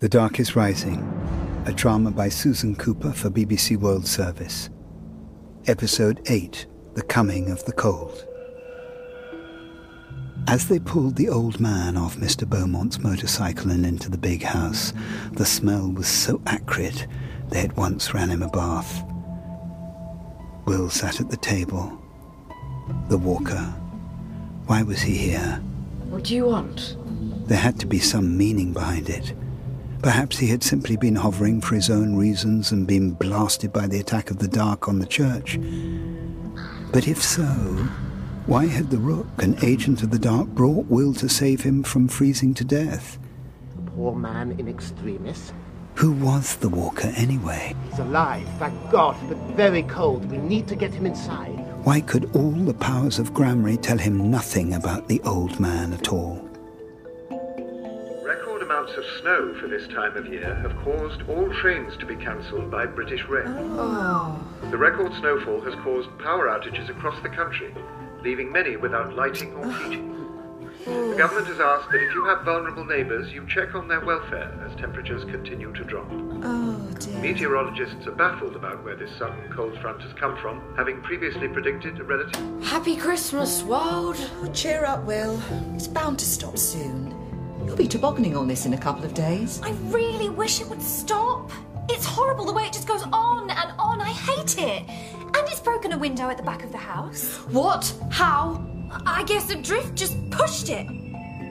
The Dark is Rising, a drama by Susan Cooper for BBC World Service. Episode 8 The Coming of the Cold. As they pulled the old man off Mr. Beaumont's motorcycle and into the big house, the smell was so acrid they at once ran him a bath. Will sat at the table. The walker. Why was he here? What do you want? There had to be some meaning behind it. Perhaps he had simply been hovering for his own reasons and been blasted by the attack of the dark on the church. But if so, why had the Rook, an agent of the dark, brought Will to save him from freezing to death? A poor man in extremis. Who was the Walker anyway? He's alive, thank God, but very cold. We need to get him inside. Why could all the powers of Gramarye tell him nothing about the old man at all? Amounts of snow for this time of year have caused all trains to be cancelled by British Rail. Oh. The record snowfall has caused power outages across the country, leaving many without lighting or heating. The government has asked that if you have vulnerable neighbours, you check on their welfare as temperatures continue to drop. Oh dear. Meteorologists are baffled about where this sudden cold front has come from, having previously predicted a relative. Happy Christmas, world. Oh, cheer up, Will. It's bound to stop soon. You'll be tobogganing on this in a couple of days. I really wish it would stop. It's horrible the way it just goes on and on. I hate it. And it's broken a window at the back of the house. What? How? I guess the drift just pushed it.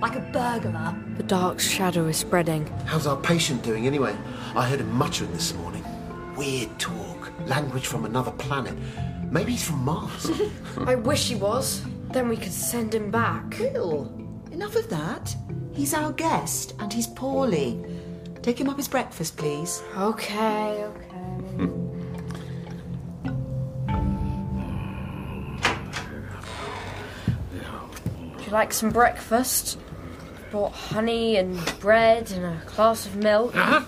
Like a burglar. The dark shadow is spreading. How's our patient doing anyway? I heard him muttering this morning. Weird talk. Language from another planet. Maybe he's from Mars. I wish he was. Then we could send him back. Will, enough of that. He's our guest and he's poorly. Take him up his breakfast, please. Okay, okay. Would you like some breakfast? Brought honey and bread and a glass of milk. Well,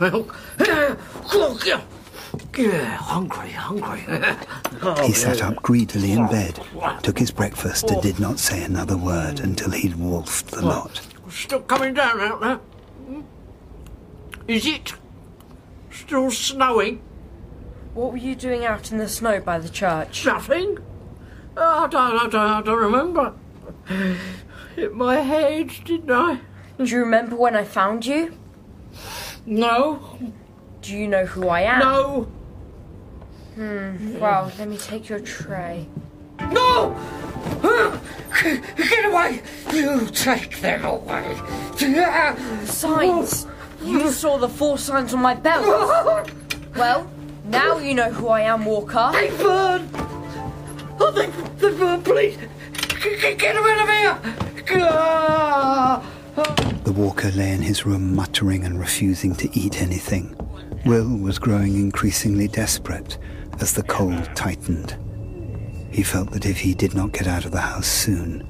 look, yeah, hungry, hungry. He sat up greedily in bed, took his breakfast, and did not say another word until he'd wolfed the lot. Still coming down out there? Is it still snowing? What were you doing out in the snow by the church? Nothing. I don't, I don't, I don't remember. Hit my head, didn't I? Do you remember when I found you? No, Do you know who I am? no, Well, let me take your tray. no! Get away! You take them away. Signs! You saw the four signs on my belt. Well, now you know who I am, Walker. They burn! Oh, they, they burn, please! Get, get them out of here! Ah! The walker lay in his room muttering and refusing to eat anything. Will was growing increasingly desperate as the cold tightened. He felt that if he did not get out of the house soon,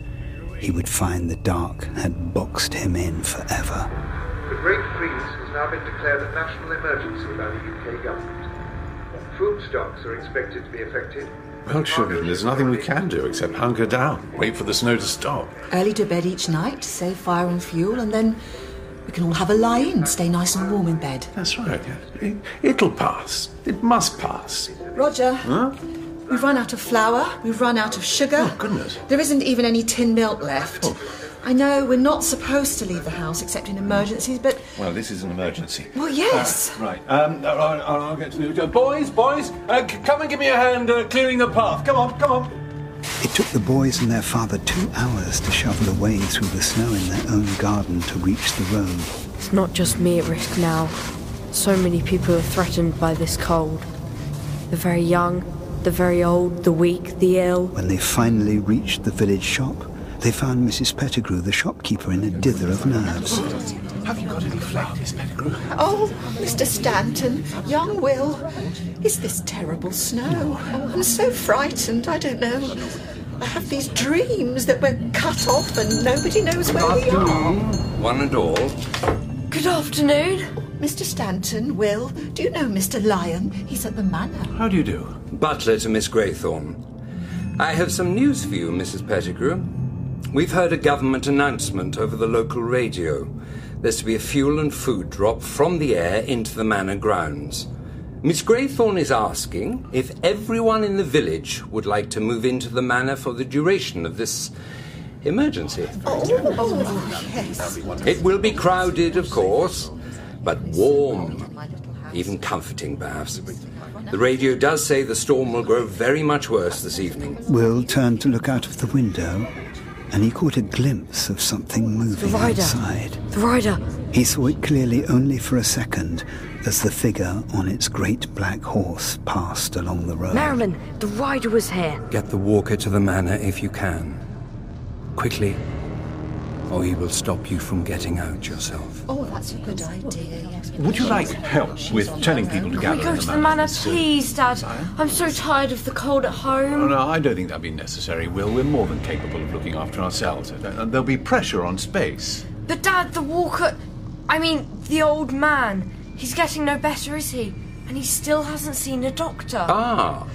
he would find the dark had boxed him in forever. The Great Freeze has now been declared a national emergency by the UK government. Food stocks are expected to be affected. Well, children, there's nothing we can do except hunker down, wait for the snow to stop. Early to bed each night, save fire and fuel, and then we can all have a lie in, stay nice and warm in bed. That's right. It, it'll pass. It must pass. Roger, Huh? we've run out of flour, we've run out of sugar. Oh, goodness. There isn't even any tin milk left. I know we're not supposed to leave the house except in emergencies, but Well, this is an emergency. well, yes. Right. Um, I'll, I'll, I'll get to the boys. Boys, uh, c- come and give me a hand uh, clearing the path. Come on, come on. It took the boys and their father two hours to shovel a way through the snow in their own garden to reach the road. It's not just me at risk now. So many people are threatened by this cold. The very young, the very old, the weak, the ill. When they finally reached the village shop, they found Mrs. Pettigrew, the shopkeeper, in a dither of nerves. Have you got any flak, Miss Pettigrew? Oh, Mr. Stanton, young Will, is this terrible snow? I'm so frightened, I don't know. I have these dreams that we're cut off and nobody knows where we are. One and all. Good afternoon. Mr. Stanton, Will, do you know Mr. Lyon? He's at the manor. How do you do? Butler to Miss Greythorne. I have some news for you, Mrs. Pettigrew. We've heard a government announcement over the local radio. there's to be a fuel and food drop from the air into the manor grounds. Miss Greythorne is asking if everyone in the village would like to move into the manor for the duration of this emergency. Oh, oh, yes. It will be crowded, of course, but warm, even comforting, perhaps. The radio does say the storm will grow very much worse this evening. Will turned to look out of the window, and he caught a glimpse of something moving the rider. outside. The rider! He saw it clearly only for a second as the figure on its great black horse passed along the road. Merriman, the rider was here. Get the walker to the manor if you can. Quickly, or he will stop you from getting out yourself. Oh, that's a good idea. yes. Would you like help with telling people to Can gather we go to the the manor? manor, please, Dad? I'm so tired of the cold at Oh, home. no, no, I don't think that'd be necessary, Will. We're more than capable of looking after ourselves. Uh, There'll be pressure on space. But, Dad, the walker. I mean, the old man. He's getting no better, is he? And he still hasn't seen a doctor. Ah.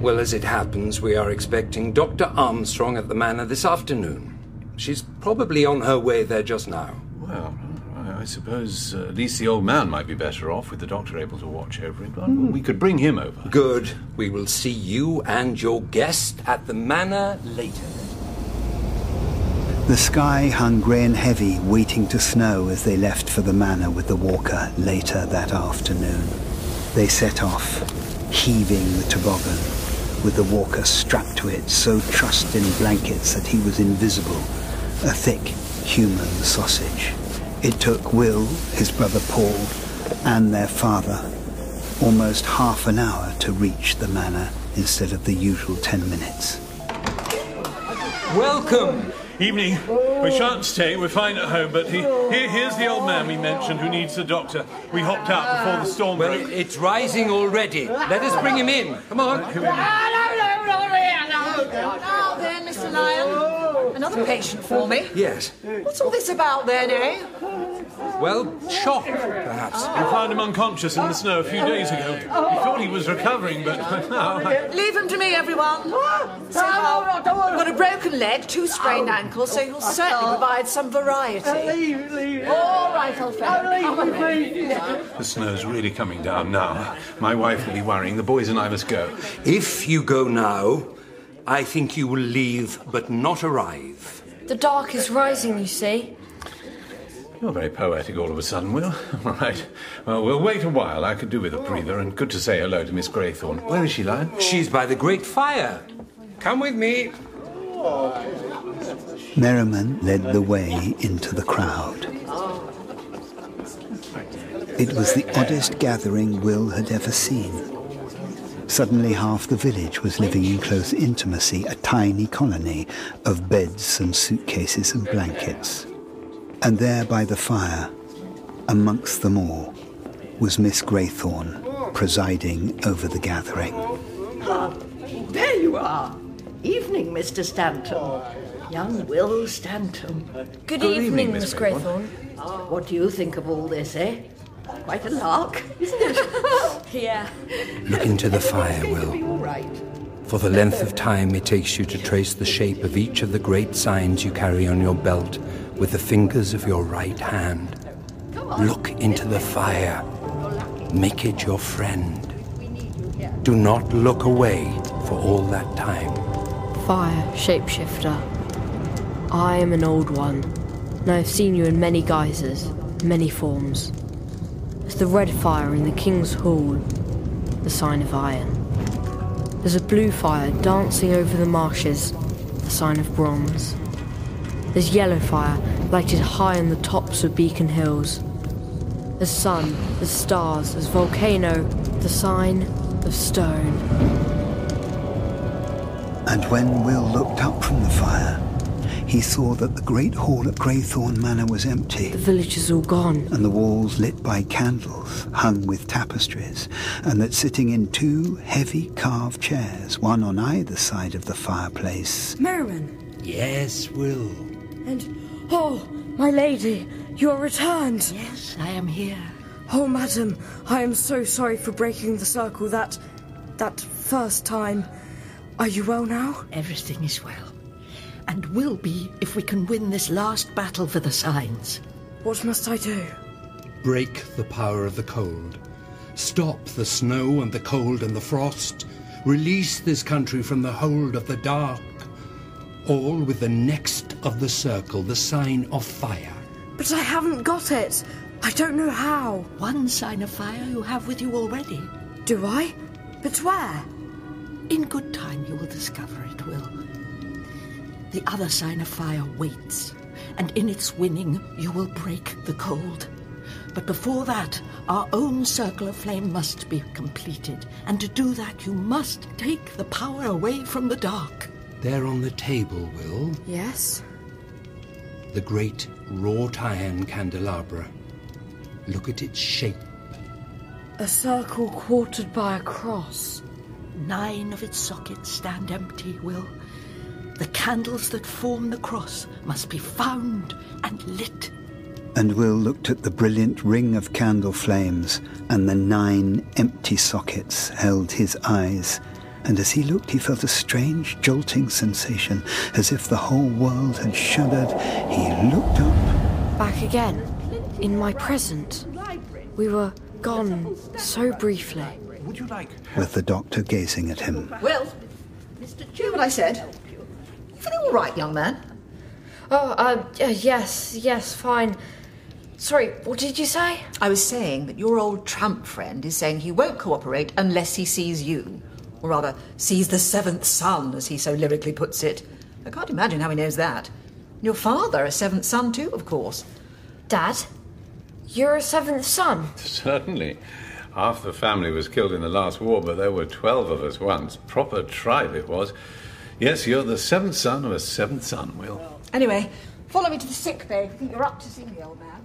Well, as it happens, we are expecting Dr. Armstrong at the manor this afternoon. She's probably on her way there just now. Well, I I suppose uh, at least the old man might be better off with the doctor able to watch over him. But We could bring him over. Good. We will see you and your guest at the manor later. The sky hung grey and heavy, waiting to snow as they left for the manor with the walker later that afternoon. They set off, heaving the toboggan, with the walker strapped to it, so trussed in blankets that he was invisible, a thick human sausage. It took Will, his brother Paul, and their father almost half an hour to reach the manor instead of the usual ten minutes. Welcome. Evening. We shan't stay. We're fine at home. But he, here, here's the old man we mentioned who needs the doctor. We hopped out before the storm Well, broke. it's rising already. Let us bring him in. Come on. Oh, there, Mr. Lyon. Another patient for me. Yes. What's all this about then, eh? Well, shock, perhaps. We found him unconscious in the snow a few days ago. We thought he was recovering, but now. Leave him to me, everyone. So, uh, got a broken leg, two sprained ankles, so you'll certainly provide some variety. Leave, leave. All right, old friend. The snow's really coming down now. My wife will be worrying. The boys and I must go. If you go now, I think you will leave but not arrive. The dark is rising, you see. You're very poetic all of a sudden, Will. All right. Well, we'll wait a while. I could do with a breather, and good to say hello to Miss Greythorne. Where is she, Lyon? She's by the great fire. Come with me. Merriman led the way into the crowd. It was the oddest gathering Will had ever seen. Suddenly, half the village was living in close intimacy, a tiny colony of beds and suitcases and blankets. And there by the fire, amongst them all, was Miss Greythorne, presiding over the gathering. Ah, there you are. Evening, Mr. Stanton. Young Will Stanton. Good, Good evening, evening, Miss Miss Greythorne. Greythorne. What do you think of all this, eh? Quite a lark, isn't it? Yeah. Look into the fire, Will. all right. For the length of time it takes you to trace the shape of each of the great signs you carry on your belt with the fingers of your right hand. Look into the fire. Make it your friend. Do not look away for all that time. Fire, shapeshifter. I am an old one, and I have seen you in many guises, many forms. The red fire in the King's Hall, the sign of iron. There's a blue fire dancing over the marshes, the sign of bronze. There's yellow fire lighted high on the tops of Beacon Hills. There's sun, there's stars, there's volcano, the sign of stone. And when Will looked up from the fire, he saw that the great hall at Greythorne Manor was empty. The village is all gone. and the walls lit by candles hung with tapestries, and that sitting in two heavy carved chairs, one on either side of the fireplace, Merriman. Yes, Will. And, oh, my lady, you are returned. Yes, I am here. Oh, madam, I am so sorry for breaking the circle that. that first time. Are you well now? Everything is well. And will be if we can win this last battle for the signs. What must I do? Break the power of the cold. Stop the snow and the cold and the frost. Release this country from the hold of the dark. All with the next of the circle, the sign of fire. But I haven't got it. I don't know how. One sign of fire you have with you already. Do I? But where? In good time you will discover it, Will. The other sign of fire waits, and in its winning you will break the cold. But before that, our own circle of flame must be completed, and to do that you must take the power away from the dark. There on the table, Will, Yes? the great wrought iron candelabra. Look at its shape. A circle quartered by a cross. Nine of its sockets stand empty, Will. The candles that form the cross must be found and lit. And Will looked at the brilliant ring of candle flames, and the nine empty sockets held his eyes. And as he looked, he felt a strange, jolting sensation, as if the whole world had shuddered. He looked up. Back again. In my present. We were gone so briefly. Would you like with the doctor gazing at him. Well, hear what I said? You feeling all right, young man? Oh, uh, uh, yes, yes, fine. Sorry, what did you say? I was saying that your old tramp friend is saying he won't cooperate unless he sees you. Or rather, sees the seventh son, as he so lyrically puts it. I can't imagine how he knows that. Your father, a seventh son, too, of course. Dad? You're a seventh son? Certainly. Half the family was killed in the last war, but there were twelve of us once. Proper tribe it was. Yes, you're the seventh son of a seventh son, Will. Anyway, follow me to the sick bay. I think you're up to see me, old man.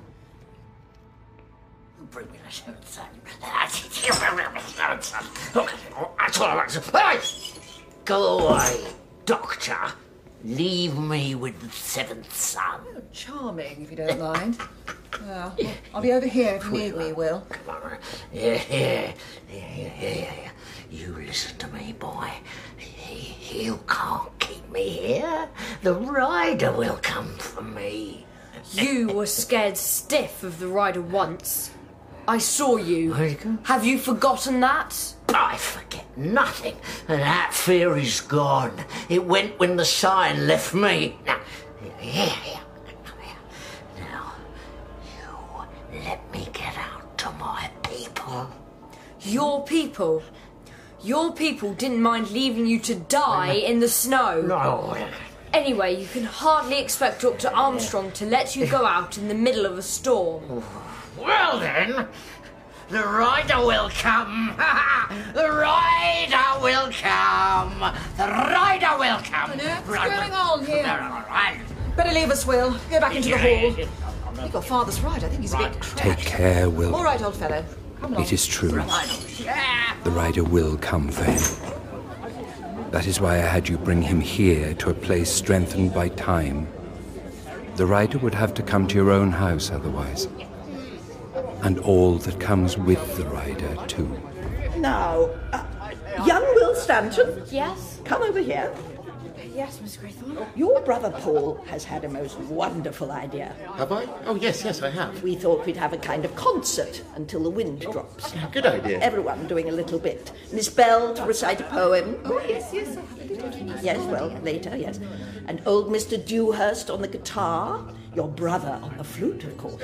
Bring me the seventh son. Bring me the seventh son. Look, that's all I want to say. Go away, Doctor. Leave me with the seventh son. Charming, if you don't mind. Well, I'll be over here if you need me, Will. Come on. Yeah, yeah, yeah, yeah, yeah. You listen to me, boy. He, you can't keep me here. The rider will come for me. You were scared stiff of the rider once. I saw you. Go? Have you forgotten that? I forget nothing. And that fear is gone. It went when the sign left me. Now, here, here. Now, you let me get out to my people. Your people. Your people didn't mind leaving you to die in the snow. No. Anyway, you can hardly expect Dr. Armstrong to let you go out in the middle of a storm. Well then, the rider will come. the rider will come. The rider will come. What's going on here? Better leave us, Will. Go back into the hall. You've got father's right. I think he's a bit Take care, Will. All right, old fellow. Come along. It is true. The rider will come for him. That is why I had you bring him here to a place strengthened by time. The rider would have to come to your own house otherwise. And all that comes with the rider, too. Now, uh, young Will Stanton, Yes? come over here. Yes, Miss Greythorne. Oh, your brother Paul has had a most wonderful idea. Have I? Oh, yes, yes, I have. We thought we'd have a kind of concert until the wind oh, drops. Good idea. Everyone doing a little bit. Miss Bell to recite a poem. Oh, yes, yes. Yes, well, later, yes. And old Mr. Dewhurst on the guitar. Your brother on the flute, of course.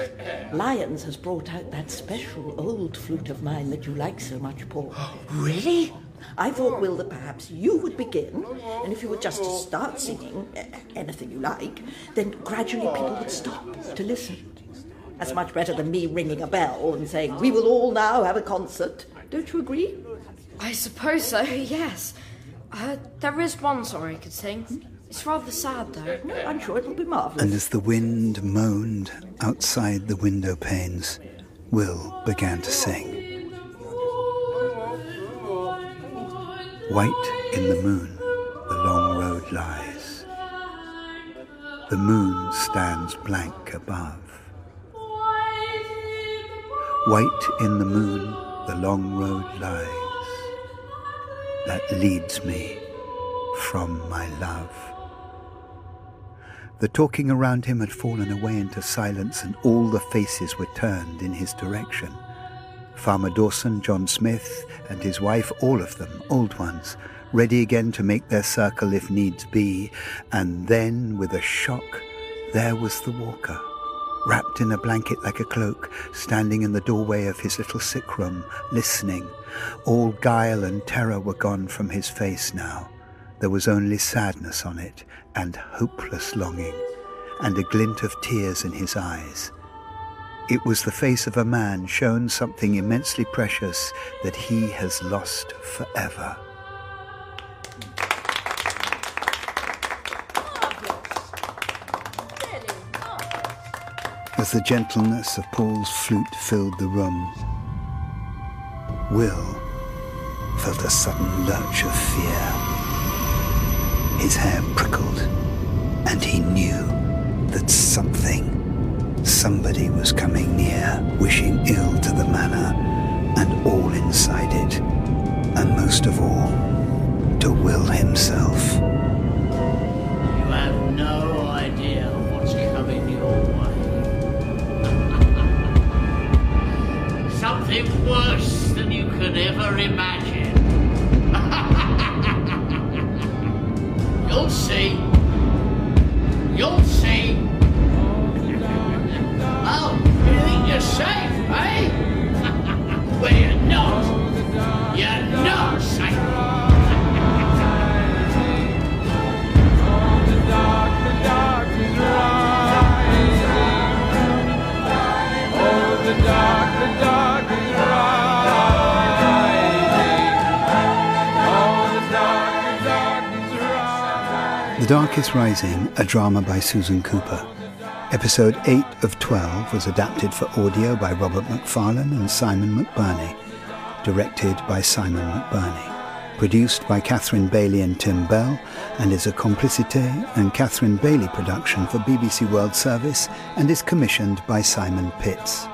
Lyons has brought out that special old flute of mine that you like so much, Paul. Really? I thought, Will, that perhaps you would begin, and if you were just to start singing eh, anything you like, then gradually people would stop to listen. That's much better than me ringing a bell and saying, We will all now have a concert. Don't you agree? I suppose so, yes. Uh, there is one song I could sing. It's rather sad, though. I'm sure it'll be marvellous. And as the wind moaned outside the window panes, Will began to sing. White in the moon, the long road lies. The moon stands blank above. White in the moon, the long road lies. That leads me from my love. The talking around him had fallen away into silence, and all the faces were turned in his direction. Farmer Dawson, John Smith, and his wife, all of them, old ones, ready again to make their circle if needs be, and then, with a shock, there was the walker, wrapped in a blanket like a cloak, standing in the doorway of his little sick room, listening. All guile and terror were gone from his face now. There was only sadness on it, and hopeless longing, and a glint of tears in his eyes. It was the face of a man shown something immensely precious that he has lost forever. As the gentleness of Paul's flute filled the room, Will felt a sudden lurch of fear. His hair prickled, and he knew that something, somebody was coming near, wishing ill to the manor and all inside it, and most of all, to Will himself. You have no idea what's coming your way. Something worse than you could ever imagine. You'll see. Is Rising, a drama by Susan Cooper. Episode 8 of 12 was adapted for audio by Robert Macfarlane and Simon McBurney. Directed by Simon McBurney. Produced by Catherine Bailey and Tim Bell, and is a Complicité and Catherine Bailey production for BBC World Service and is commissioned by Simon Pitts.